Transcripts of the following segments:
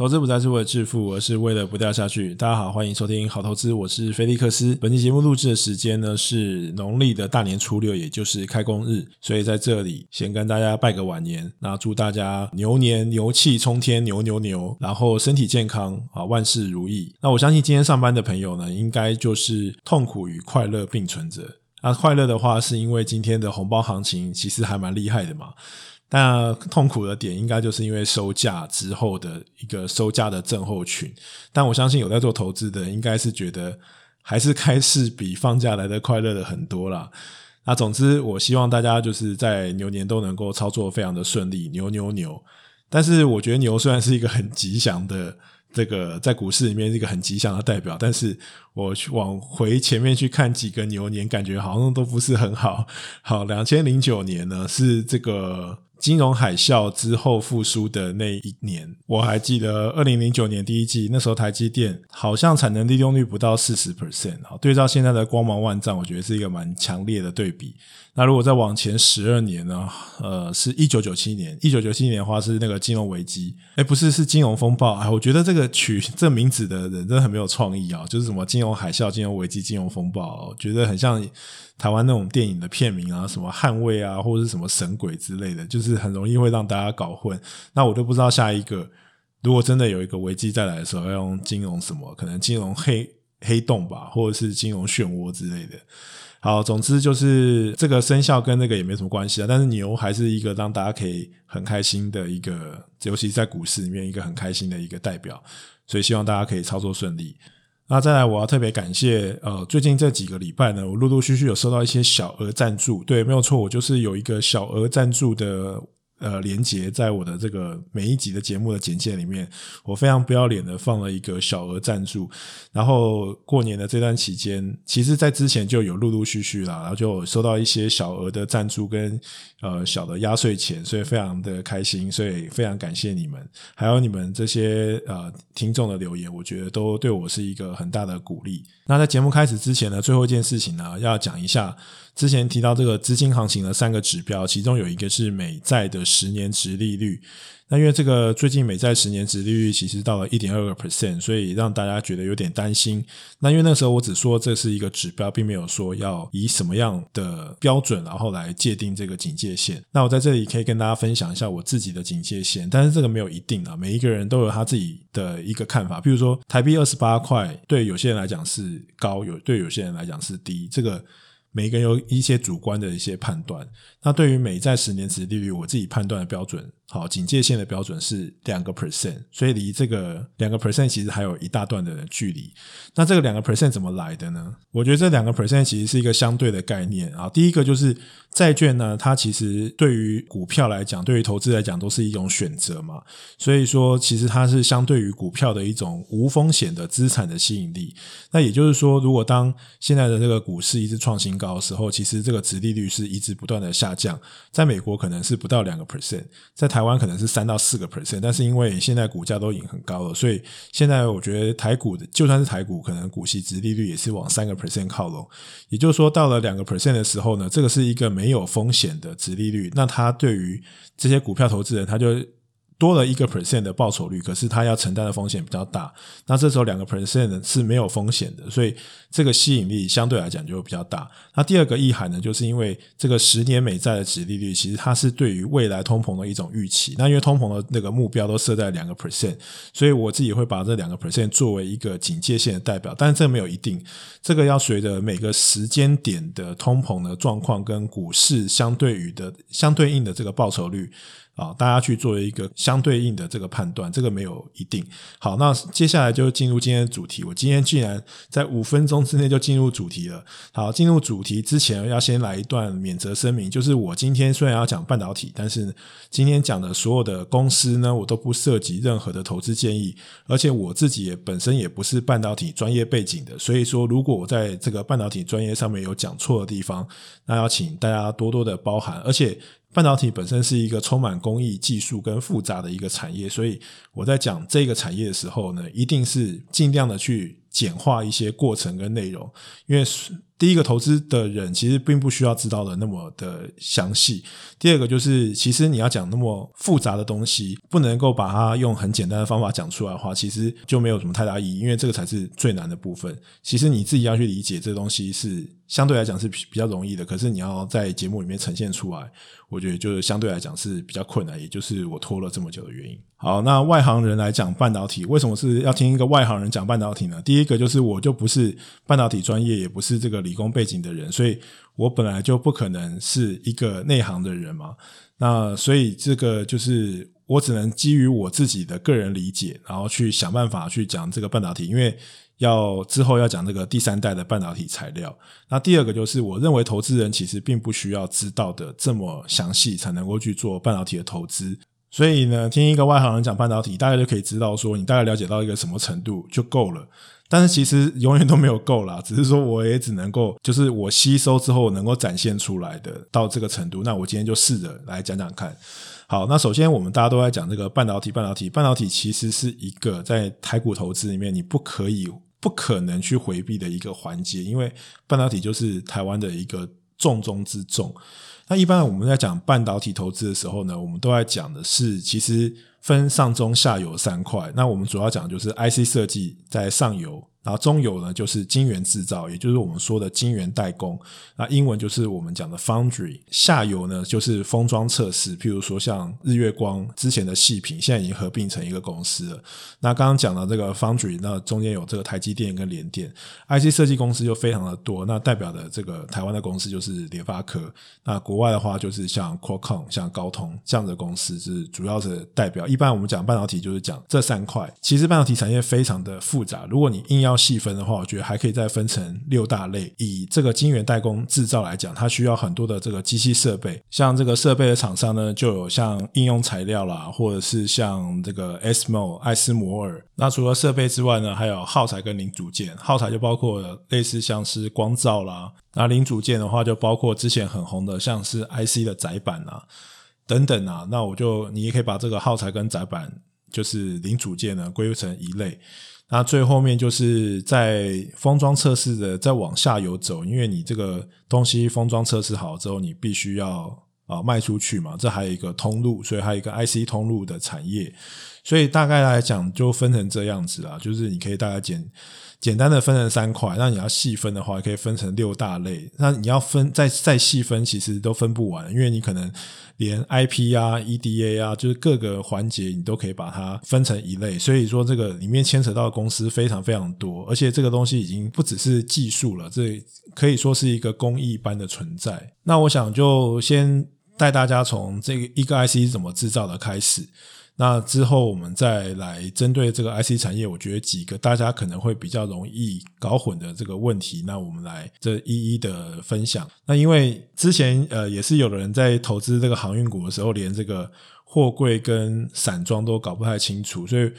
投资不再是为了致富，而是为了不掉下去。大家好，欢迎收听好投资，我是菲利克斯。本期节目录制的时间呢是农历的大年初六，也就是开工日，所以在这里先跟大家拜个晚年，那祝大家牛年牛气冲天，牛牛牛，然后身体健康啊，万事如意。那我相信今天上班的朋友呢，应该就是痛苦与快乐并存着。那快乐的话，是因为今天的红包行情其实还蛮厉害的嘛。但痛苦的点应该就是因为收假之后的一个收假的症候群。但我相信有在做投资的，应该是觉得还是开市比放假来的快乐的很多啦。那总之，我希望大家就是在牛年都能够操作非常的顺利，牛牛牛。但是我觉得牛虽然是一个很吉祥的这个在股市里面是一个很吉祥的代表，但是我往回前面去看几个牛年，感觉好像都不是很好。好，两千零九年呢是这个。金融海啸之后复苏的那一年，我还记得二零零九年第一季，那时候台积电好像产能利用率不到四十 percent 啊，对照现在的光芒万丈，我觉得是一个蛮强烈的对比。那如果再往前十二年呢？呃，是一九九七年，一九九七年的话是那个金融危机，诶，不是，是金融风暴。哎，我觉得这个取 这个名字的人真的很没有创意啊，就是什么金融海啸、金融危机、金融风暴，觉得很像台湾那种电影的片名啊，什么捍卫啊，或者是什么神鬼之类的，就是很容易会让大家搞混。那我都不知道下一个，如果真的有一个危机再来的时候，要用金融什么？可能金融黑黑洞吧，或者是金融漩涡之类的。好，总之就是这个生肖跟那个也没什么关系啊。但是牛还是一个让大家可以很开心的一个，尤其在股市里面一个很开心的一个代表。所以希望大家可以操作顺利。那再来，我要特别感谢呃，最近这几个礼拜呢，我陆陆续续有收到一些小额赞助。对，没有错，我就是有一个小额赞助的。呃，连接在我的这个每一集的节目的简介里面，我非常不要脸的放了一个小额赞助。然后过年的这段期间，其实在之前就有陆陆续续啦，然后就收到一些小额的赞助跟呃小的压岁钱，所以非常的开心，所以非常感谢你们，还有你们这些呃听众的留言，我觉得都对我是一个很大的鼓励。那在节目开始之前呢，最后一件事情呢，要讲一下。之前提到这个资金行情的三个指标，其中有一个是美债的十年值利率。那因为这个最近美债十年殖利率其实到了一点二个 percent，所以让大家觉得有点担心。那因为那时候我只说这是一个指标，并没有说要以什么样的标准然后来界定这个警戒线。那我在这里可以跟大家分享一下我自己的警戒线，但是这个没有一定啊，每一个人都有他自己的一个看法。比如说台币二十八块，对有些人来讲是高，有对有些人来讲是低，这个。每一个人有一些主观的一些判断。那对于美债十年殖利率，我自己判断的标准，好，警戒线的标准是两个 percent，所以离这个两个 percent 其实还有一大段的距离。那这个两个 percent 怎么来的呢？我觉得这两个 percent 其实是一个相对的概念啊。第一个就是债券呢，它其实对于股票来讲，对于投资来讲都是一种选择嘛。所以说，其实它是相对于股票的一种无风险的资产的吸引力。那也就是说，如果当现在的这个股市一直创新高的时候，其实这个殖利率是一直不断的下。下降，在美国可能是不到两个 percent，在台台湾可能是三到四个 percent，但是因为现在股价都已经很高了，所以现在我觉得台股的就算是台股，可能股息殖利率也是往三个 percent 靠拢。也就是说，到了两个 percent 的时候呢，这个是一个没有风险的值利率，那它对于这些股票投资人，他就。多了一个 percent 的报酬率，可是它要承担的风险比较大。那这时候两个 percent 是没有风险的，所以这个吸引力相对来讲就会比较大。那第二个意涵呢，就是因为这个十年美债的殖利率，其实它是对于未来通膨的一种预期。那因为通膨的那个目标都设在两个 percent，所以我自己会把这两个 percent 作为一个警戒线的代表。但是这没有一定，这个要随着每个时间点的通膨的状况跟股市相对于的相对应的这个报酬率。啊，大家去做一个相对应的这个判断，这个没有一定。好，那接下来就进入今天的主题。我今天竟然在五分钟之内就进入主题了。好，进入主题之前要先来一段免责声明，就是我今天虽然要讲半导体，但是今天讲的所有的公司呢，我都不涉及任何的投资建议，而且我自己也本身也不是半导体专业背景的，所以说如果我在这个半导体专业上面有讲错的地方，那要请大家多多的包涵，而且。半导体本身是一个充满工艺技术跟复杂的一个产业，所以我在讲这个产业的时候呢，一定是尽量的去简化一些过程跟内容，因为第一个投资的人其实并不需要知道的那么的详细。第二个就是，其实你要讲那么复杂的东西，不能够把它用很简单的方法讲出来的话，其实就没有什么太大意义，因为这个才是最难的部分。其实你自己要去理解这东西是相对来讲是比较容易的，可是你要在节目里面呈现出来，我觉得就是相对来讲是比较困难，也就是我拖了这么久的原因。好，那外行人来讲半导体，为什么是要听一个外行人讲半导体呢？第一个就是我就不是半导体专业，也不是这个理工背景的人，所以我本来就不可能是一个内行的人嘛。那所以这个就是我只能基于我自己的个人理解，然后去想办法去讲这个半导体，因为要之后要讲这个第三代的半导体材料。那第二个就是我认为投资人其实并不需要知道的这么详细，才能够去做半导体的投资。所以呢，听一个外行人讲半导体，大概就可以知道说，你大概了解到一个什么程度就够了。但是其实永远都没有够啦，只是说我也只能够，就是我吸收之后能够展现出来的到这个程度。那我今天就试着来讲讲看。好，那首先我们大家都在讲这个半导体，半导体，半导体其实是一个在台股投资里面你不可以、不可能去回避的一个环节，因为半导体就是台湾的一个重中之重。那一般我们在讲半导体投资的时候呢，我们都在讲的是，其实分上中下游三块。那我们主要讲就是 IC 设计在上游。然后中游呢，就是晶圆制造，也就是我们说的晶圆代工。那英文就是我们讲的 foundry。下游呢，就是封装测试，譬如说像日月光之前的细品，现在已经合并成一个公司了。那刚刚讲到这个 foundry，那中间有这个台积电跟联电，IC 设计公司就非常的多。那代表的这个台湾的公司就是联发科。那国外的话，就是像 Qualcomm、像高通这样的公司是主要的代表。一般我们讲半导体，就是讲这三块。其实半导体产业非常的复杂，如果你硬要要细分的话，我觉得还可以再分成六大类。以这个晶圆代工制造来讲，它需要很多的这个机器设备。像这个设备的厂商呢，就有像应用材料啦，或者是像这个 ASML 艾斯摩尔。那除了设备之外呢，还有耗材跟零组件。耗材就包括类似像是光罩啦，那零组件的话就包括之前很红的像是 IC 的载板啊等等啊。那我就你也可以把这个耗材跟载板，就是零组件呢归成一类。那最后面就是在封装测试的，再往下游走，因为你这个东西封装测试好之后，你必须要啊卖出去嘛，这还有一个通路，所以还有一个 IC 通路的产业，所以大概来讲就分成这样子啦，就是你可以大概简简单的分成三块，那你要细分的话，可以分成六大类，那你要分再再细分，其实都分不完，因为你可能。连 IP 啊、EDA 啊，就是各个环节你都可以把它分成一类，所以说这个里面牵扯到的公司非常非常多，而且这个东西已经不只是技术了，这可以说是一个工艺般的存在。那我想就先带大家从这个一个 IC 怎么制造的开始。那之后，我们再来针对这个 IC 产业，我觉得几个大家可能会比较容易搞混的这个问题，那我们来这一一的分享。那因为之前呃也是有的人在投资这个航运股的时候，连这个货柜跟散装都搞不太清楚，所以。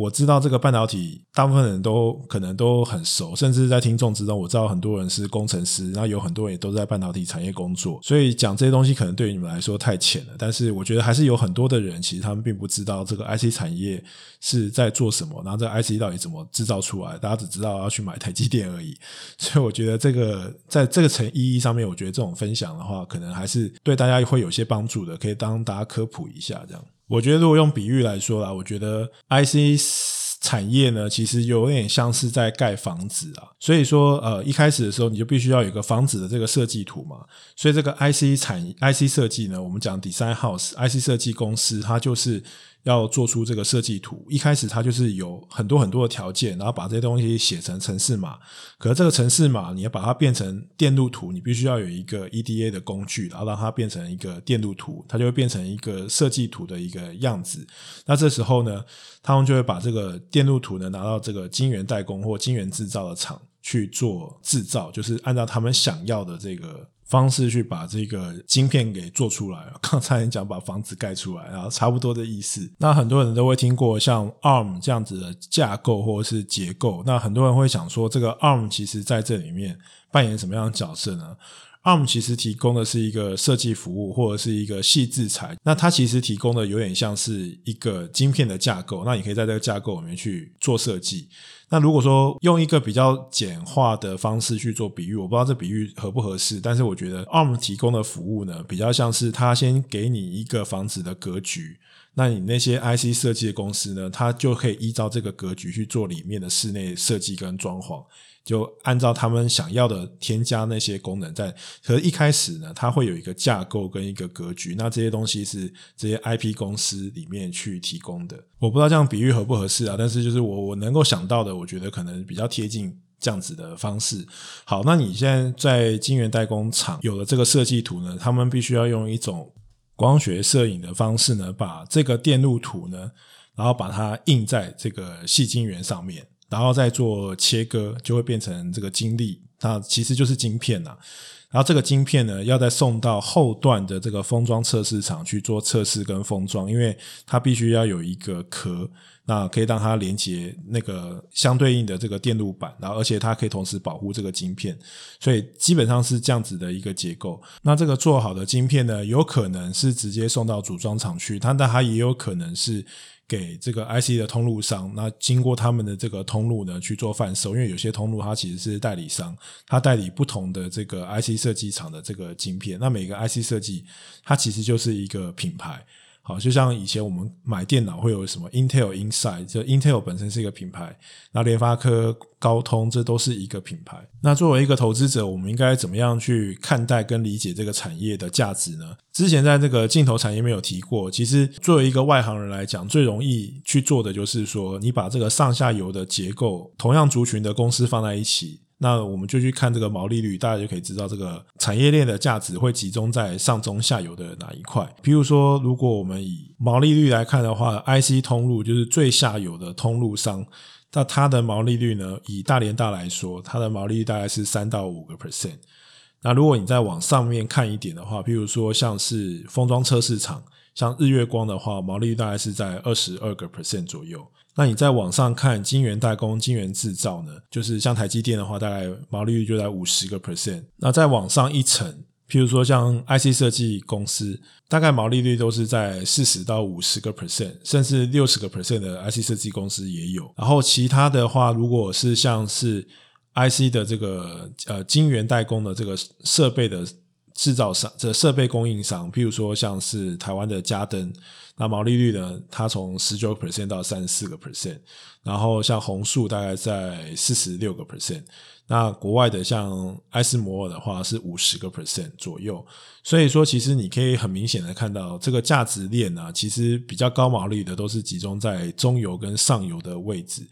我知道这个半导体，大部分人都可能都很熟，甚至在听众之中，我知道很多人是工程师，然后有很多人也都在半导体产业工作，所以讲这些东西可能对于你们来说太浅了。但是我觉得还是有很多的人，其实他们并不知道这个 IC 产业是在做什么，然后这 IC 到底怎么制造出来，大家只知道要去买台积电而已。所以我觉得这个在这个层意义上面，我觉得这种分享的话，可能还是对大家会有些帮助的，可以当大家科普一下这样。我觉得，如果用比喻来说啦，我觉得 IC 产业呢，其实有点像是在盖房子啊。所以说，呃，一开始的时候，你就必须要有一个房子的这个设计图嘛。所以，这个 IC 产 IC 设计呢，我们讲 Design House，IC 设计公司，它就是。要做出这个设计图，一开始它就是有很多很多的条件，然后把这些东西写成程式码。可是这个程式码你要把它变成电路图，你必须要有一个 EDA 的工具，然后让它变成一个电路图，它就会变成一个设计图的一个样子。那这时候呢，他们就会把这个电路图呢拿到这个晶圆代工或晶圆制造的厂去做制造，就是按照他们想要的这个。方式去把这个晶片给做出来。刚才你讲把房子盖出来，然后差不多的意思。那很多人都会听过像 ARM 这样子的架构或者是结构。那很多人会想说，这个 ARM 其实在这里面扮演什么样的角色呢 ARM 其实提供的是一个设计服务或者是一个细制材，那它其实提供的有点像是一个晶片的架构，那你可以在这个架构里面去做设计。那如果说用一个比较简化的方式去做比喻，我不知道这比喻合不合适，但是我觉得 ARM 提供的服务呢，比较像是它先给你一个房子的格局，那你那些 IC 设计的公司呢，它就可以依照这个格局去做里面的室内设计跟装潢。就按照他们想要的添加那些功能在，可是一开始呢，它会有一个架构跟一个格局，那这些东西是这些 IP 公司里面去提供的。我不知道这样比喻合不合适啊，但是就是我我能够想到的，我觉得可能比较贴近这样子的方式。好，那你现在在晶圆代工厂有了这个设计图呢，他们必须要用一种光学摄影的方式呢，把这个电路图呢，然后把它印在这个细晶圆上面。然后再做切割，就会变成这个晶粒，那其实就是晶片呐。然后这个晶片呢，要再送到后段的这个封装测试场去做测试跟封装，因为它必须要有一个壳，那可以让它连接那个相对应的这个电路板，然后而且它可以同时保护这个晶片，所以基本上是这样子的一个结构。那这个做好的晶片呢，有可能是直接送到组装厂去，它但它也有可能是。给这个 IC 的通路商，那经过他们的这个通路呢去做贩售，因为有些通路它其实是代理商，它代理不同的这个 IC 设计厂的这个晶片，那每个 IC 设计它其实就是一个品牌。好，就像以前我们买电脑会有什么 Intel Inside，就 Intel 本身是一个品牌，那联发科、高通这都是一个品牌。那作为一个投资者，我们应该怎么样去看待跟理解这个产业的价值呢？之前在这个镜头产业没有提过，其实作为一个外行人来讲，最容易去做的就是说，你把这个上下游的结构，同样族群的公司放在一起。那我们就去看这个毛利率，大家就可以知道这个产业链的价值会集中在上中下游的哪一块。比如说，如果我们以毛利率来看的话，IC 通路就是最下游的通路商，那它的毛利率呢，以大连大来说，它的毛利率大概是三到五个 percent。那如果你再往上面看一点的话，比如说像是封装车市场，像日月光的话，毛利率大概是在二十二个 percent 左右。那你再往上看，晶圆代工、晶圆制造呢，就是像台积电的话，大概毛利率就在五十个 percent。那再往上一层，譬如说像 IC 设计公司，大概毛利率都是在四十到五十个 percent，甚至六十个 percent 的 IC 设计公司也有。然后其他的话，如果是像是 IC 的这个呃晶圆代工的这个设备的制造商、这设备供应商，譬如说像是台湾的嘉登。那毛利率呢？它从十九 percent 到三十四个 percent，然后像红树大概在四十六个 percent。那国外的像艾斯摩尔的话是五十个 percent 左右。所以说，其实你可以很明显的看到这个价值链啊，其实比较高毛利的都是集中在中游跟上游的位置。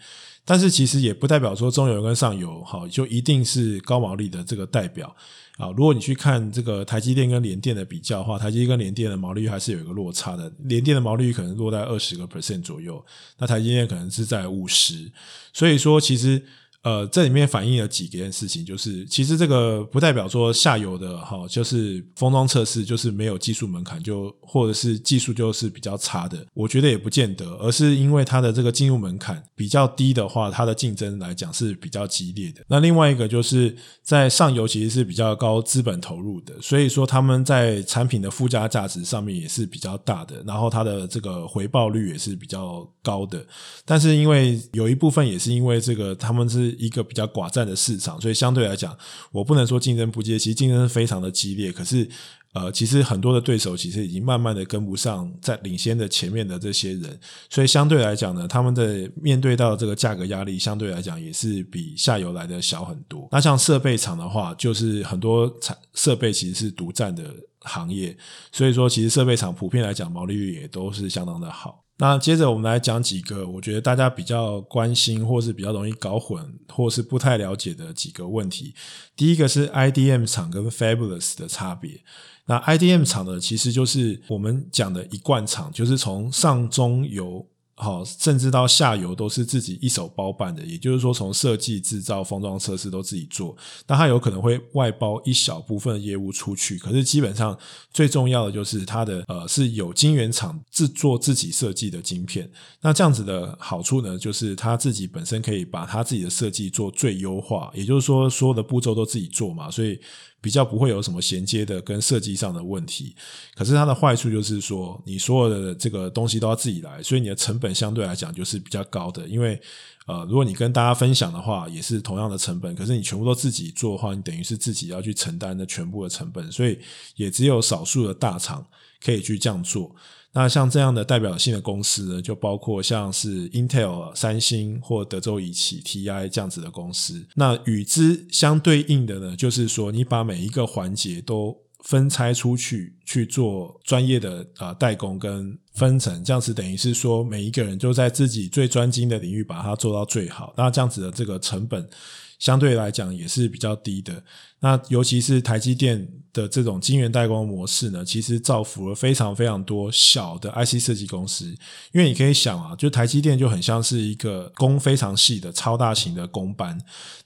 但是其实也不代表说中游跟上游好就一定是高毛利的这个代表。啊，如果你去看这个台积电跟联电的比较的话，台积电跟联电的毛利率还是有一个落差的，联电的毛利率可能落在二十个 percent 左右，那台积电可能是在五十，所以说其实。呃，这里面反映了几件事情，就是其实这个不代表说下游的哈，就是封装测试就是没有技术门槛，就或者是技术就是比较差的，我觉得也不见得，而是因为它的这个进入门槛比较低的话，它的竞争来讲是比较激烈的。那另外一个就是在上游其实是比较高资本投入的，所以说他们在产品的附加价值上面也是比较大的，然后它的这个回报率也是比较高的。但是因为有一部分也是因为这个他们是。一个比较寡占的市场，所以相对来讲，我不能说竞争不激烈，其实竞争非常的激烈。可是，呃，其实很多的对手其实已经慢慢的跟不上在领先的前面的这些人，所以相对来讲呢，他们的面对到这个价格压力，相对来讲也是比下游来的小很多。那像设备厂的话，就是很多产设备其实是独占的行业，所以说其实设备厂普遍来讲毛利率也都是相当的好。那接着我们来讲几个我觉得大家比较关心或是比较容易搞混或是不太了解的几个问题。第一个是 IDM 厂跟 Fabulous 的差别。那 IDM 厂呢，其实就是我们讲的一贯厂，就是从上中游。好，甚至到下游都是自己一手包办的，也就是说，从设计、制造、封装、测试都自己做。但它有可能会外包一小部分业务出去，可是基本上最重要的就是它的呃是有晶圆厂制作自己设计的晶片。那这样子的好处呢，就是它自己本身可以把它自己的设计做最优化，也就是说，所有的步骤都自己做嘛，所以比较不会有什么衔接的跟设计上的问题。可是它的坏处就是说，你所有的这个东西都要自己来，所以你的成本相对来讲就是比较高的。因为呃，如果你跟大家分享的话，也是同样的成本，可是你全部都自己做的话，你等于是自己要去承担的全部的成本，所以也只有少数的大厂可以去这样做。那像这样的代表性的公司呢，就包括像是 Intel、三星或德州仪器 TI 这样子的公司。那与之相对应的呢，就是说你把每一个环节都分拆出去去做专业的呃代工跟分层，这样子等于是说每一个人就在自己最专精的领域把它做到最好。那这样子的这个成本。相对来讲也是比较低的。那尤其是台积电的这种晶圆代工模式呢，其实造福了非常非常多小的 IC 设计公司。因为你可以想啊，就台积电就很像是一个工非常细的超大型的工班。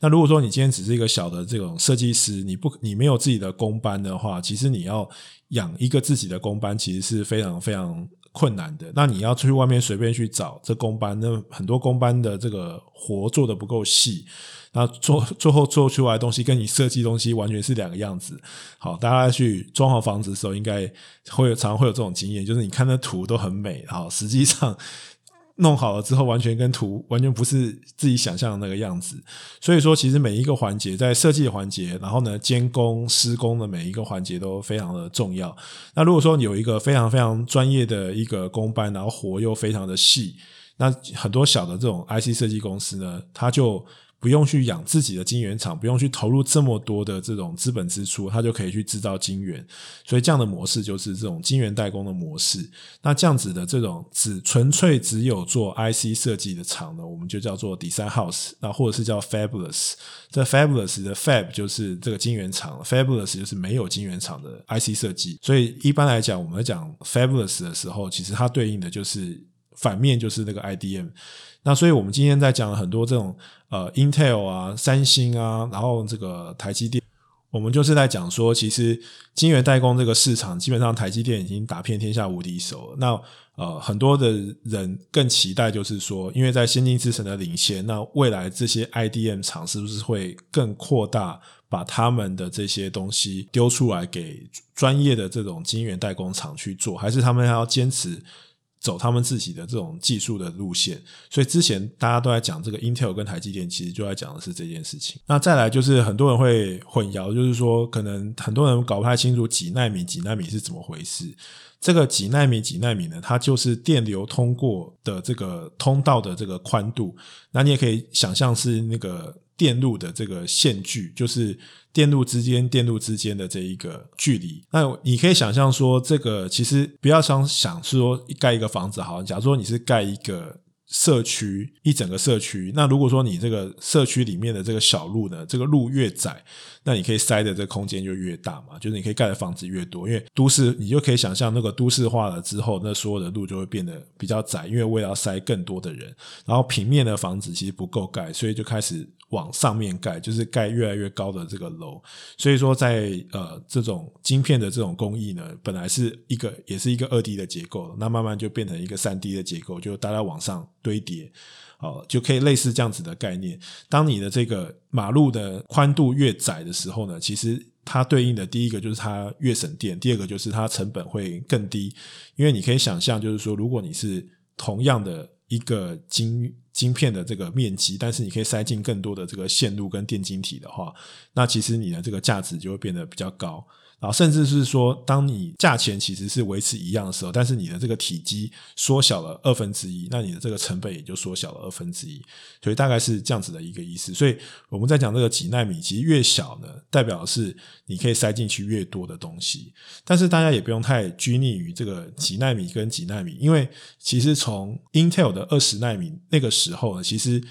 那如果说你今天只是一个小的这种设计师，你不你没有自己的工班的话，其实你要养一个自己的工班，其实是非常非常困难的。那你要去外面随便去找这工班，那很多工班的这个活做的不够细。那做 最后做出来的东西跟你设计东西完全是两个样子。好，大家去装好房子的时候，应该会有常常会有这种经验，就是你看那图都很美，好，实际上弄好了之后，完全跟图完全不是自己想象的那个样子。所以说，其实每一个环节在设计环节，然后呢，监工施工的每一个环节都非常的重要。那如果说有一个非常非常专业的一个工班，然后活又非常的细，那很多小的这种 IC 设计公司呢，它就不用去养自己的晶圆厂，不用去投入这么多的这种资本支出，它就可以去制造晶圆。所以这样的模式就是这种晶圆代工的模式。那这样子的这种只纯粹只有做 IC 设计的厂呢，我们就叫做 design house，那或者是叫 fabulous。这 fabulous 的 fab 就是这个晶圆厂，fabless 就是没有晶圆厂的 IC 设计。所以一般来讲，我们讲 fabulous 的时候，其实它对应的就是反面就是那个 IDM。那所以我们今天在讲了很多这种。呃，Intel 啊，三星啊，然后这个台积电，我们就是在讲说，其实晶圆代工这个市场，基本上台积电已经打遍天下无敌手了。那呃，很多的人更期待就是说，因为在先进制程的领先，那未来这些 IDM 厂是不是会更扩大，把他们的这些东西丢出来给专业的这种晶圆代工厂去做，还是他们还要坚持？走他们自己的这种技术的路线，所以之前大家都在讲这个 Intel 跟台积电，其实就在讲的是这件事情。那再来就是很多人会混淆，就是说可能很多人搞不太清楚几纳米几纳米是怎么回事。这个几纳米几纳米呢，它就是电流通过的这个通道的这个宽度。那你也可以想象是那个电路的这个线距，就是。电路之间，电路之间的这一个距离，那你可以想象说，这个其实不要想想说盖一个房子好，假如说你是盖一个社区，一整个社区，那如果说你这个社区里面的这个小路呢，这个路越窄。那你可以塞的这个空间就越大嘛，就是你可以盖的房子越多，因为都市你就可以想象那个都市化了之后，那所有的路就会变得比较窄，因为为了要塞更多的人，然后平面的房子其实不够盖，所以就开始往上面盖，就是盖越来越高的这个楼。所以说在，呃这种晶片的这种工艺呢，本来是一个也是一个二 D 的结构，那慢慢就变成一个三 D 的结构，就大家往上堆叠。哦，就可以类似这样子的概念。当你的这个马路的宽度越窄的时候呢，其实它对应的第一个就是它越省电，第二个就是它成本会更低。因为你可以想象，就是说，如果你是同样的一个晶晶片的这个面积，但是你可以塞进更多的这个线路跟电晶体的话，那其实你的这个价值就会变得比较高。然后甚至是说，当你价钱其实是维持一样的时候，但是你的这个体积缩小了二分之一，那你的这个成本也就缩小了二分之一，所以大概是这样子的一个意思。所以我们在讲这个几纳米，其实越小呢，代表是你可以塞进去越多的东西。但是大家也不用太拘泥于这个几纳米跟几纳米，因为其实从 Intel 的二十纳米那个时候呢，其实。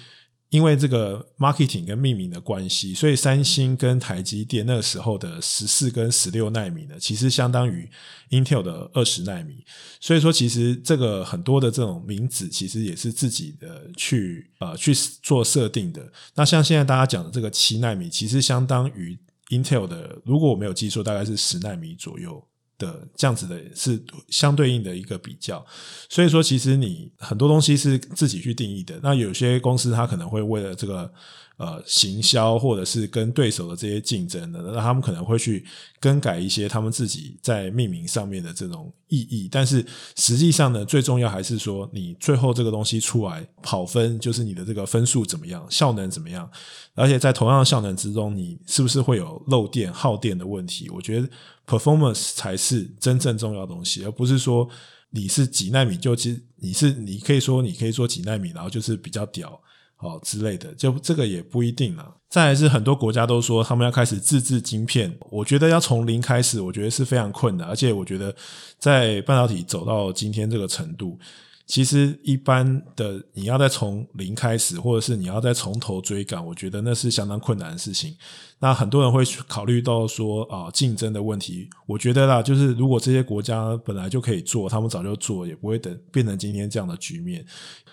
因为这个 marketing 跟命名的关系，所以三星跟台积电那个时候的十四跟十六纳米呢，其实相当于 Intel 的二十纳米。所以说，其实这个很多的这种名字，其实也是自己的去呃去做设定的。那像现在大家讲的这个七纳米，其实相当于 Intel 的，如果我没有记错，大概是十纳米左右。的这样子的是相对应的一个比较。所以说，其实你很多东西是自己去定义的。那有些公司它可能会为了这个。呃，行销或者是跟对手的这些竞争的，那他们可能会去更改一些他们自己在命名上面的这种意义。但是实际上呢，最重要还是说你最后这个东西出来跑分，就是你的这个分数怎么样，效能怎么样。而且在同样的效能之中，你是不是会有漏电、耗电的问题？我觉得 performance 才是真正重要的东西，而不是说你是几纳米就其实你是你可以说你可以说几纳米，然后就是比较屌。哦之类的，就这个也不一定了。再来是很多国家都说他们要开始自制晶片，我觉得要从零开始，我觉得是非常困难。而且我觉得在半导体走到今天这个程度，其实一般的你要再从零开始，或者是你要再从头追赶，我觉得那是相当困难的事情。那很多人会考虑到说啊，竞争的问题。我觉得啦，就是如果这些国家本来就可以做，他们早就做，也不会等变成今天这样的局面。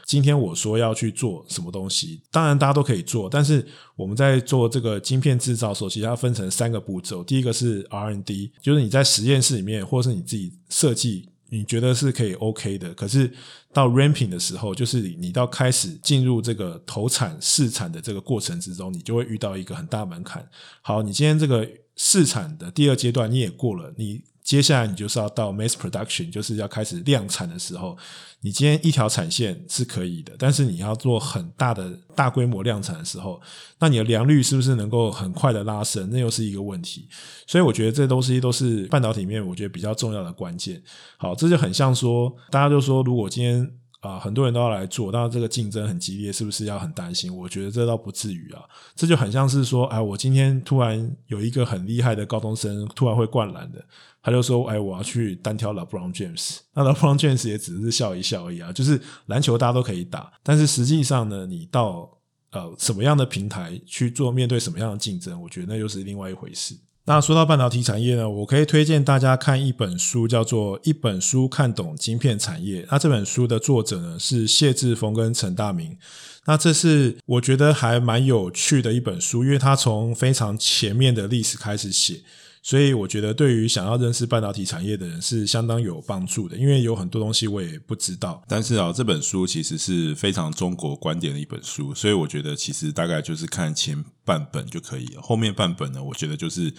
今天我说要去做什么东西，当然大家都可以做，但是我们在做这个晶片制造的时候，其实要分成三个步骤。第一个是 R&D，就是你在实验室里面，或者是你自己设计，你觉得是可以 OK 的。可是到 ramping 的时候，就是你到开始进入这个投产试产的这个过程之中，你就会遇到一个很大门槛。好，你今天这个试产的第二阶段你也过了，你。接下来你就是要到 mass production，就是要开始量产的时候，你今天一条产线是可以的，但是你要做很大的大规模量产的时候，那你的良率是不是能够很快的拉升？那又是一个问题。所以我觉得这东西都是半导体里面我觉得比较重要的关键。好，这就很像说，大家就说，如果今天。啊，很多人都要来做，当然这个竞争很激烈，是不是要很担心？我觉得这倒不至于啊，这就很像是说，哎，我今天突然有一个很厉害的高中生突然会灌篮的，他就说，哎，我要去单挑 LeBron James，那 LeBron James 也只是笑一笑而已啊，就是篮球大家都可以打，但是实际上呢，你到呃什么样的平台去做面对什么样的竞争，我觉得那又是另外一回事。那说到半导体产业呢，我可以推荐大家看一本书，叫做《一本书看懂晶片产业》。那这本书的作者呢是谢志峰跟陈大明。那这是我觉得还蛮有趣的一本书，因为他从非常前面的历史开始写。所以我觉得，对于想要认识半导体产业的人是相当有帮助的，因为有很多东西我也不知道。但是啊，这本书其实是非常中国观点的一本书，所以我觉得其实大概就是看前半本就可以了。后面半本呢，我觉得就是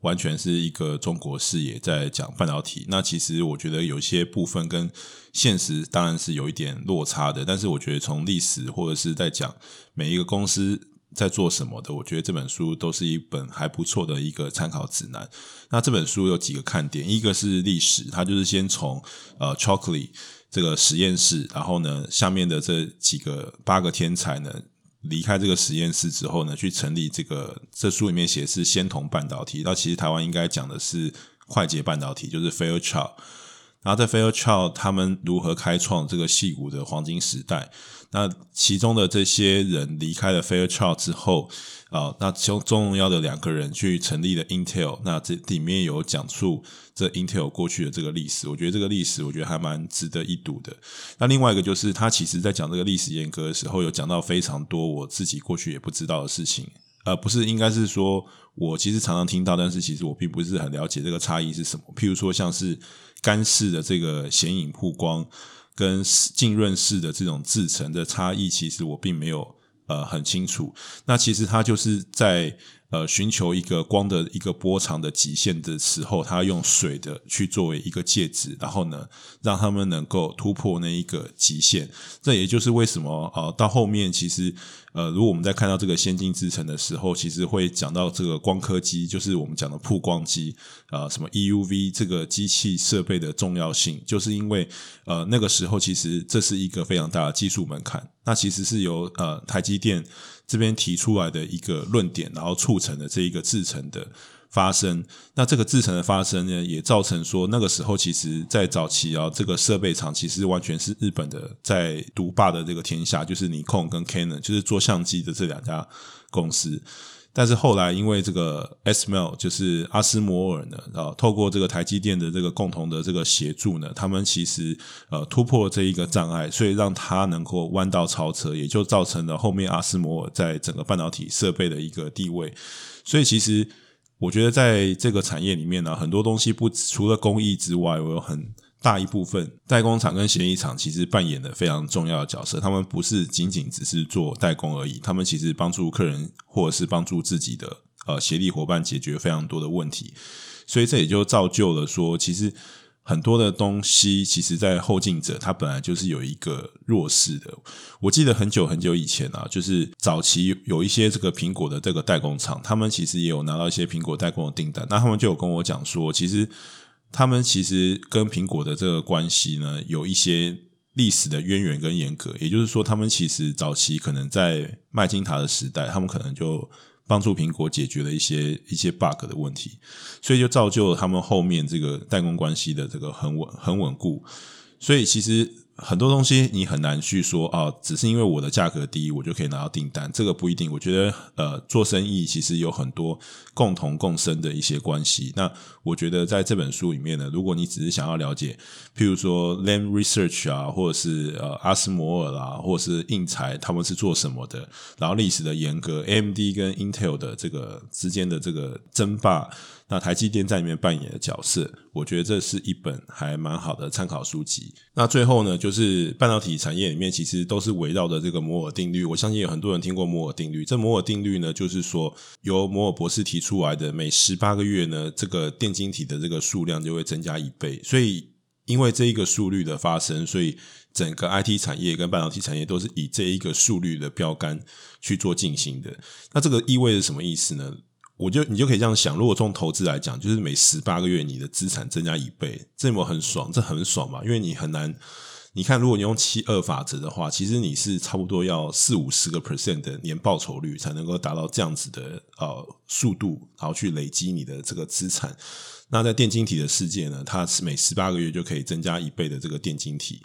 完全是一个中国视野在讲半导体。那其实我觉得有些部分跟现实当然是有一点落差的，但是我觉得从历史或者是在讲每一个公司。在做什么的？我觉得这本书都是一本还不错的一个参考指南。那这本书有几个看点，一个是历史，它就是先从呃 Chockley 这个实验室，然后呢，下面的这几个八个天才呢离开这个实验室之后呢，去成立这个。这书里面写是仙童半导体，那其实台湾应该讲的是快捷半导体，就是 Fairchild。然后在 Fairchild 他们如何开创这个矽谷的黄金时代？那其中的这些人离开了 Fairchild 之后，啊，那其中重要的两个人去成立了 Intel。那这里面有讲述这 Intel 过去的这个历史，我觉得这个历史我觉得还蛮值得一读的。那另外一个就是他其实在讲这个历史沿革的时候，有讲到非常多我自己过去也不知道的事情。呃，不是，应该是说我其实常常听到，但是其实我并不是很了解这个差异是什么。譬如说，像是干式的这个显影曝光。跟浸润式的这种制成的差异，其实我并没有呃很清楚。那其实它就是在呃寻求一个光的一个波长的极限的时候，它用水的去作为一个介质，然后呢，让他们能够突破那一个极限。这也就是为什么呃到后面其实。呃，如果我们在看到这个先进制程的时候，其实会讲到这个光刻机，就是我们讲的曝光机啊、呃，什么 EUV 这个机器设备的重要性，就是因为呃那个时候其实这是一个非常大的技术门槛，那其实是由呃台积电这边提出来的一个论点，然后促成的这一个制成的。发生，那这个制成的发生呢，也造成说那个时候，其实，在早期啊，这个设备厂其实完全是日本的在独霸的这个天下，就是尼康跟 Canon，就是做相机的这两家公司。但是后来因为这个 SML 就是阿斯摩尔呢，啊，透过这个台积电的这个共同的这个协助呢，他们其实呃突破了这一个障碍，所以让它能够弯道超车，也就造成了后面阿斯摩尔在整个半导体设备的一个地位。所以其实。我觉得在这个产业里面呢，很多东西不除了工艺之外，我有很大一部分代工厂跟协力厂其实扮演了非常重要的角色。他们不是仅仅只是做代工而已，他们其实帮助客人或者是帮助自己的呃协力伙伴解决非常多的问题。所以这也就造就了说，其实。很多的东西，其实，在后进者，他本来就是有一个弱势的。我记得很久很久以前啊，就是早期有一些这个苹果的这个代工厂，他们其实也有拿到一些苹果代工的订单。那他们就有跟我讲说，其实他们其实跟苹果的这个关系呢，有一些历史的渊源跟严格。也就是说，他们其实早期可能在麦金塔的时代，他们可能就。帮助苹果解决了一些一些 bug 的问题，所以就造就了他们后面这个代工关系的这个很稳很稳固，所以其实。很多东西你很难去说啊，只是因为我的价格低，我就可以拿到订单，这个不一定。我觉得呃，做生意其实有很多共同共生的一些关系。那我觉得在这本书里面呢，如果你只是想要了解，譬如说 Lam Research 啊，或者是呃阿斯摩尔啦，或者是应材他们是做什么的，然后历史的严格，AMD 跟 Intel 的这个之间的这个争霸。那台积电在里面扮演的角色，我觉得这是一本还蛮好的参考书籍。那最后呢，就是半导体产业里面其实都是围绕着这个摩尔定律。我相信有很多人听过摩尔定律。这摩尔定律呢，就是说由摩尔博士提出来的，每十八个月呢，这个电晶体的这个数量就会增加一倍。所以因为这一个速率的发生，所以整个 IT 产业跟半导体产业都是以这一个速率的标杆去做进行的。那这个意味着什么意思呢？我就你就可以这样想，如果从投资来讲，就是每十八个月你的资产增加一倍，这有很爽？这很爽嘛，因为你很难，你看，如果你用七二法则的话，其实你是差不多要四五十个 percent 的年报酬率才能够达到这样子的呃速度，然后去累积你的这个资产。那在电晶体的世界呢，它是每十八个月就可以增加一倍的这个电晶体。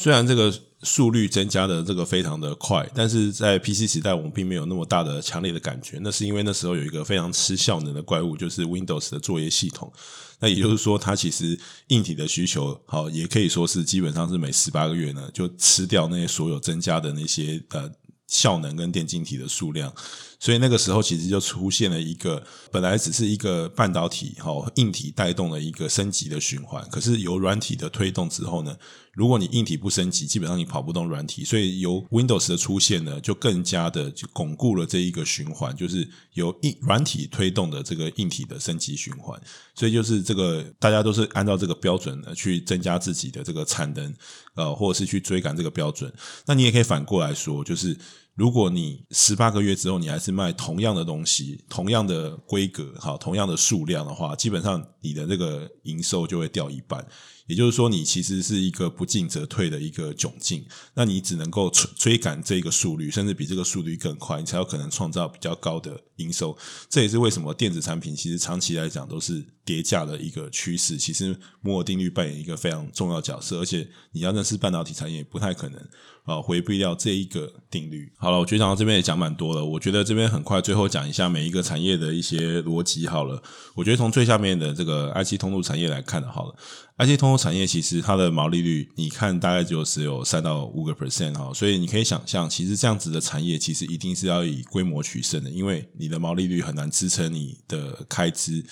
虽然这个速率增加的这个非常的快，但是在 PC 时代我们并没有那么大的强烈的感觉。那是因为那时候有一个非常吃效能的怪物，就是 Windows 的作业系统。那也就是说，它其实硬体的需求，好，也可以说是基本上是每十八个月呢，就吃掉那些所有增加的那些呃效能跟电晶体的数量。所以那个时候其实就出现了一个本来只是一个半导体哈硬体带动的一个升级的循环，可是由软体的推动之后呢，如果你硬体不升级，基本上你跑不动软体。所以由 Windows 的出现呢，就更加的就巩固了这一个循环，就是由硬软体推动的这个硬体的升级循环。所以就是这个大家都是按照这个标准呢去增加自己的这个产能，呃，或者是去追赶这个标准。那你也可以反过来说，就是。如果你十八个月之后你还是卖同样的东西，同样的规格，好，同样的数量的话，基本上你的这个营收就会掉一半。也就是说，你其实是一个不进则退的一个窘境。那你只能够追追赶这个速率，甚至比这个速率更快，你才有可能创造比较高的营收。这也是为什么电子产品其实长期来讲都是跌价的一个趋势。其实摩尔定律扮演一个非常重要角色，而且你要认识半导体产业，不太可能。啊，回避掉这一个定律。好了，我觉得讲到这边也讲蛮多了。我觉得这边很快，最后讲一下每一个产业的一些逻辑。好了，我觉得从最下面的这个 IC 通路产业来看，好了，IC 通路产业其实它的毛利率，你看大概就只有三到五个 percent 哈，所以你可以想象，其实这样子的产业其实一定是要以规模取胜的，因为你的毛利率很难支撑你的开支。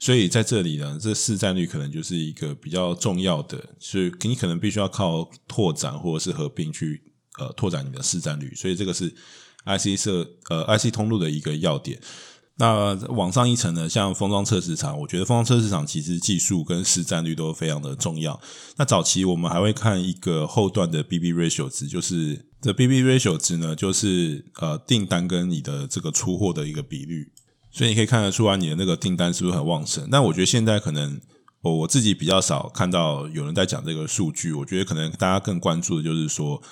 所以在这里呢，这市占率可能就是一个比较重要的，所以你可能必须要靠拓展或者是合并去呃拓展你的市占率。所以这个是 IC 设呃 IC 通路的一个要点。那往上一层呢，像封装测试场，我觉得封装测试场其实技术跟市占率都非常的重要。那早期我们还会看一个后段的 BB ratio 值，就是这 BB ratio 值呢，就是呃订单跟你的这个出货的一个比率。所以你可以看得出来，你的那个订单是不是很旺盛？但我觉得现在可能我我自己比较少看到有人在讲这个数据。我觉得可能大家更关注的就是说，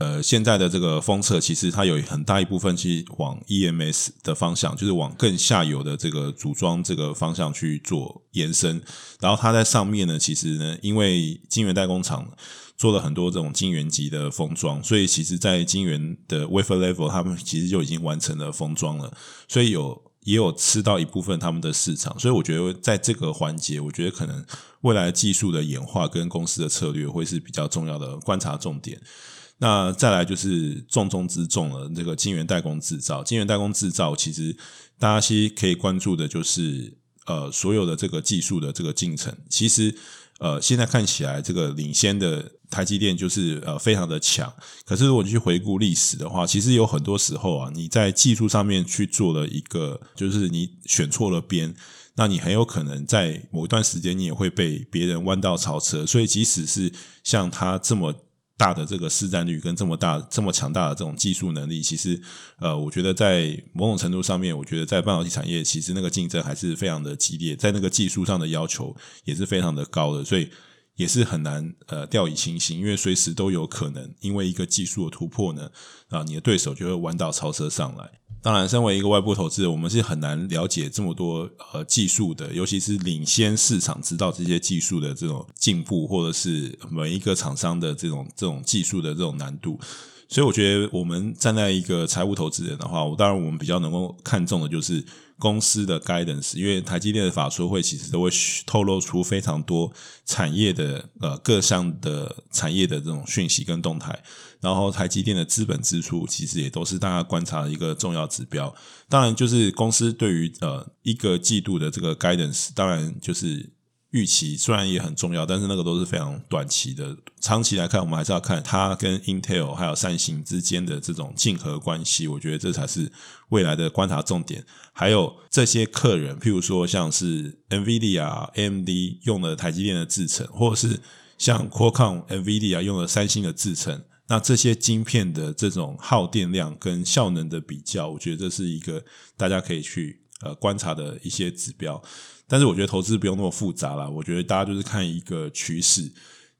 呃，现在的这个封测其实它有很大一部分去往 EMS 的方向，就是往更下游的这个组装这个方向去做延伸。然后它在上面呢，其实呢，因为晶圆代工厂做了很多这种晶圆级的封装，所以其实在晶圆的 wafer level，他们其实就已经完成了封装了，所以有。也有吃到一部分他们的市场，所以我觉得在这个环节，我觉得可能未来技术的演化跟公司的策略会是比较重要的观察重点。那再来就是重中之重了，这个晶圆代工制造。晶圆代工制造，其实大家其实可以关注的就是呃所有的这个技术的这个进程。其实呃现在看起来，这个领先的台积电就是呃非常的强。可是如果你去回顾历史的话，其实有很多时候啊，你在技术上面去做了一个，就是你选错了边。那你很有可能在某一段时间，你也会被别人弯道超车。所以，即使是像他这么大的这个市占率，跟这么大、这么强大的这种技术能力，其实，呃，我觉得在某种程度上面，我觉得在半导体产业，其实那个竞争还是非常的激烈，在那个技术上的要求也是非常的高的，所以也是很难呃掉以轻心，因为随时都有可能因为一个技术的突破呢，啊，你的对手就会弯道超车上来。当然，身为一个外部投资人，我们是很难了解这么多呃技术的，尤其是领先市场知道这些技术的这种进步，或者是每一个厂商的这种这种技术的这种难度。所以，我觉得我们站在一个财务投资人的话，我当然我们比较能够看重的就是公司的 guidance，因为台积电的法说会其实都会透露出非常多产业的呃各项的产业的这种讯息跟动态。然后台积电的资本支出其实也都是大家观察的一个重要指标。当然，就是公司对于呃一个季度的这个 guidance，当然就是预期，虽然也很重要，但是那个都是非常短期的。长期来看，我们还是要看它跟 Intel 还有三星之间的这种竞合关系。我觉得这才是未来的观察重点。还有这些客人，譬如说像是 NVIDIA、AMD 用了台积电的制程，或者是像 Qualcomm、NVIDIA 用了三星的制程。那这些晶片的这种耗电量跟效能的比较，我觉得这是一个大家可以去呃观察的一些指标。但是我觉得投资不用那么复杂啦，我觉得大家就是看一个趋势，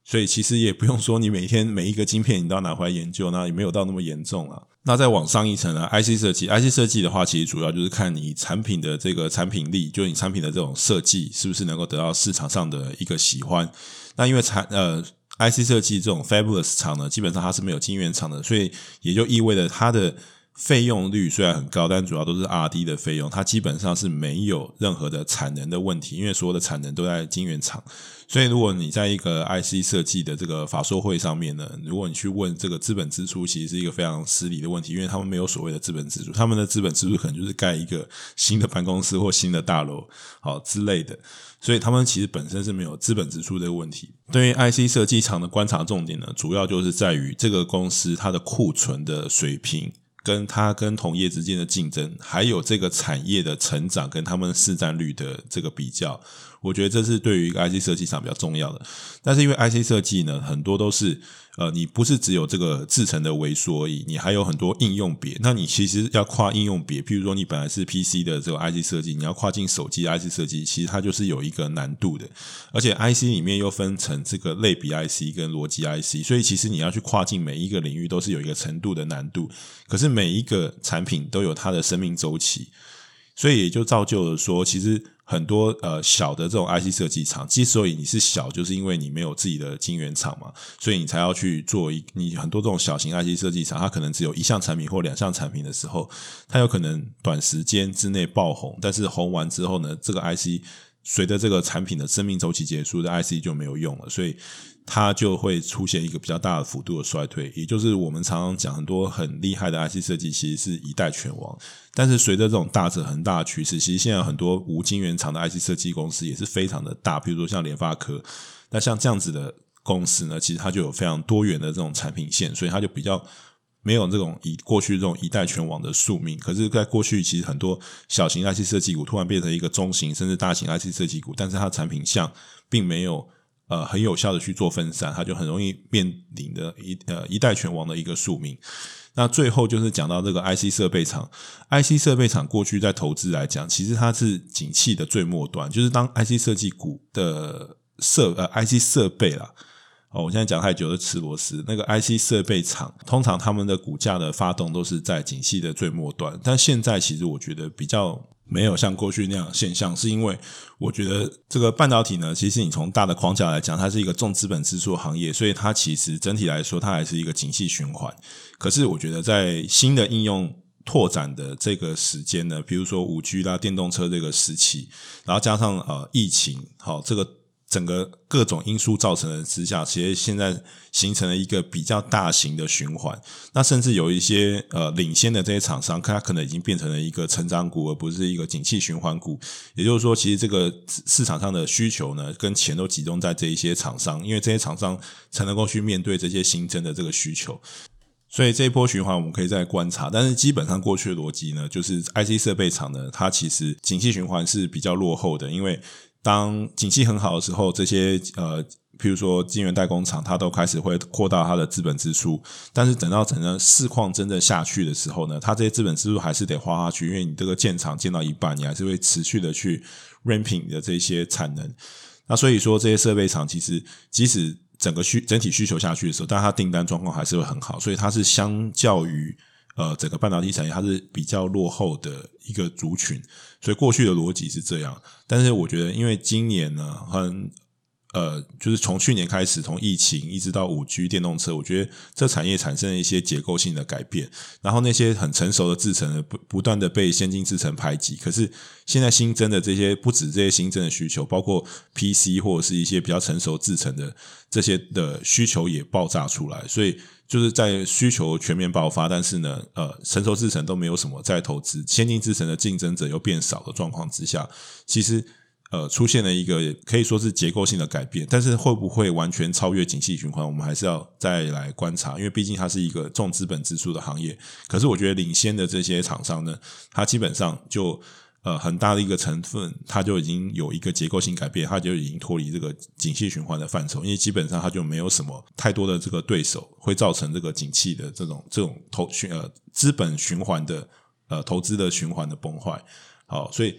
所以其实也不用说你每天每一个晶片你都要拿回来研究，那也没有到那么严重啊。那再往上一层呢，IC 设计，IC 设计的话，其实主要就是看你产品的这个产品力，就是你产品的这种设计是不是能够得到市场上的一个喜欢。那因为产呃。IC 设计这种 fabulous 厂呢，基本上它是没有晶圆厂的，所以也就意味着它的费用率虽然很高，但主要都是 R&D 的费用，它基本上是没有任何的产能的问题，因为所有的产能都在晶圆厂。所以如果你在一个 IC 设计的这个法说会上面呢，如果你去问这个资本支出，其实是一个非常失礼的问题，因为他们没有所谓的资本支出，他们的资本支出可能就是盖一个新的办公室或新的大楼，好之类的。所以他们其实本身是没有资本支出这个问题。对于 IC 设计厂的观察重点呢，主要就是在于这个公司它的库存的水平，跟他跟同业之间的竞争，还有这个产业的成长跟他们市占率的这个比较。我觉得这是对于一个 IC 设计上比较重要的。但是因为 IC 设计呢，很多都是。呃，你不是只有这个制程的微缩而已，你还有很多应用别。那你其实要跨应用别，譬如说你本来是 PC 的这个 IC 设计，你要跨进手机 IC 设计，其实它就是有一个难度的。而且 IC 里面又分成这个类比 IC 跟逻辑 IC，所以其实你要去跨进每一个领域都是有一个程度的难度。可是每一个产品都有它的生命周期，所以也就造就了说，其实。很多呃小的这种 IC 设计厂，之所以你是小，就是因为你没有自己的晶圆厂嘛，所以你才要去做一你很多这种小型 IC 设计厂，它可能只有一项产品或两项产品的时候，它有可能短时间之内爆红，但是红完之后呢，这个 IC 随着这个产品的生命周期结束，这 IC 就没有用了，所以。它就会出现一个比较大的幅度的衰退，也就是我们常常讲很多很厉害的 IC 设计，其实是一代拳王。但是随着这种大者恒大的趋势，其实现在很多无晶圆厂的 IC 设计公司也是非常的大，比如说像联发科。那像这样子的公司呢，其实它就有非常多元的这种产品线，所以它就比较没有这种以过去这种一代全亡的宿命。可是，在过去其实很多小型 IC 设计股突然变成一个中型甚至大型 IC 设计股，但是它的产品项并没有。呃，很有效的去做分散，它就很容易面临的一呃一代全亡的一个宿命。那最后就是讲到这个 IC 设备厂，IC 设备厂过去在投资来讲，其实它是景气的最末端，就是当 IC 设计股的设呃 IC 设备啦。哦，我现在讲太久是吃螺丝，那个 IC 设备厂通常他们的股价的发动都是在景气的最末端，但现在其实我觉得比较。没有像过去那样现象，是因为我觉得这个半导体呢，其实你从大的框架来讲，它是一个重资本支出行业，所以它其实整体来说，它还是一个景气循环。可是我觉得在新的应用拓展的这个时间呢，比如说五 G 啦、电动车这个时期，然后加上呃疫情，好这个。整个各种因素造成的之下，其实现在形成了一个比较大型的循环。那甚至有一些呃领先的这些厂商，它可能已经变成了一个成长股，而不是一个景气循环股。也就是说，其实这个市场上的需求呢，跟钱都集中在这一些厂商，因为这些厂商才能够去面对这些新增的这个需求。所以这一波循环我们可以再观察，但是基本上过去的逻辑呢，就是 IC 设备厂呢，它其实景气循环是比较落后的，因为当景气很好的时候，这些呃，譬如说晶圆代工厂，它都开始会扩大它的资本支出，但是等到整个市况真的下去的时候呢，它这些资本支出还是得花下去，因为你这个建厂建到一半，你还是会持续的去 ramping 你的这些产能，那所以说这些设备厂其实即使整个需整体需求下去的时候，但它订单状况还是会很好，所以它是相较于呃整个半导体产业，它是比较落后的一个族群。所以过去的逻辑是这样，但是我觉得，因为今年呢，很。呃，就是从去年开始，从疫情一直到五 G 电动车，我觉得这产业产生了一些结构性的改变。然后那些很成熟的制程，不不断的被先进制程排挤。可是现在新增的这些，不止这些新增的需求，包括 PC 或者是一些比较成熟制程的这些的需求也爆炸出来。所以就是在需求全面爆发，但是呢，呃，成熟之城都没有什么在投资，先进之城的竞争者又变少的状况之下，其实。呃，出现了一个可以说是结构性的改变，但是会不会完全超越景气循环，我们还是要再来观察，因为毕竟它是一个重资本支出的行业。可是我觉得领先的这些厂商呢，它基本上就呃很大的一个成分，它就已经有一个结构性改变，它就已经脱离这个景气循环的范畴，因为基本上它就没有什么太多的这个对手会造成这个景气的这种这种投循呃资本循环的呃投资的循环的崩坏。好，所以。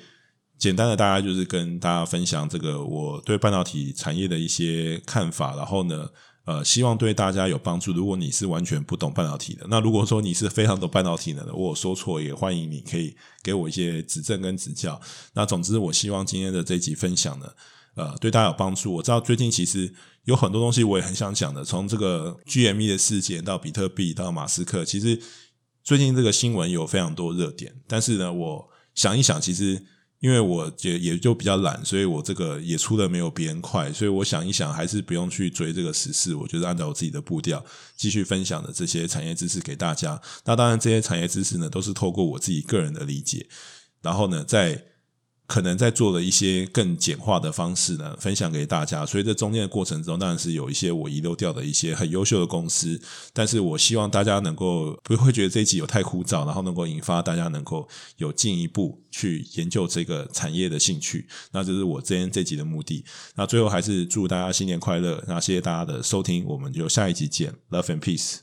简单的，大家就是跟大家分享这个我对半导体产业的一些看法，然后呢，呃，希望对大家有帮助。如果你是完全不懂半导体的，那如果说你是非常懂半导体的，我有说错也欢迎你可以给我一些指正跟指教。那总之，我希望今天的这集分享呢，呃，对大家有帮助。我知道最近其实有很多东西我也很想讲的，从这个 GME 的事件到比特币到马斯克，其实最近这个新闻有非常多热点。但是呢，我想一想，其实。因为我也也就比较懒，所以我这个也出的没有别人快，所以我想一想，还是不用去追这个时事。我就是按照我自己的步调，继续分享的这些产业知识给大家。那当然，这些产业知识呢，都是透过我自己个人的理解，然后呢，在。可能在做了一些更简化的方式呢，分享给大家。所以这中间的过程中，当然是有一些我遗漏掉的一些很优秀的公司。但是我希望大家能够不会觉得这一集有太枯燥，然后能够引发大家能够有进一步去研究这个产业的兴趣。那这是我今天这集的目的。那最后还是祝大家新年快乐。那谢谢大家的收听，我们就下一集见。Love and peace。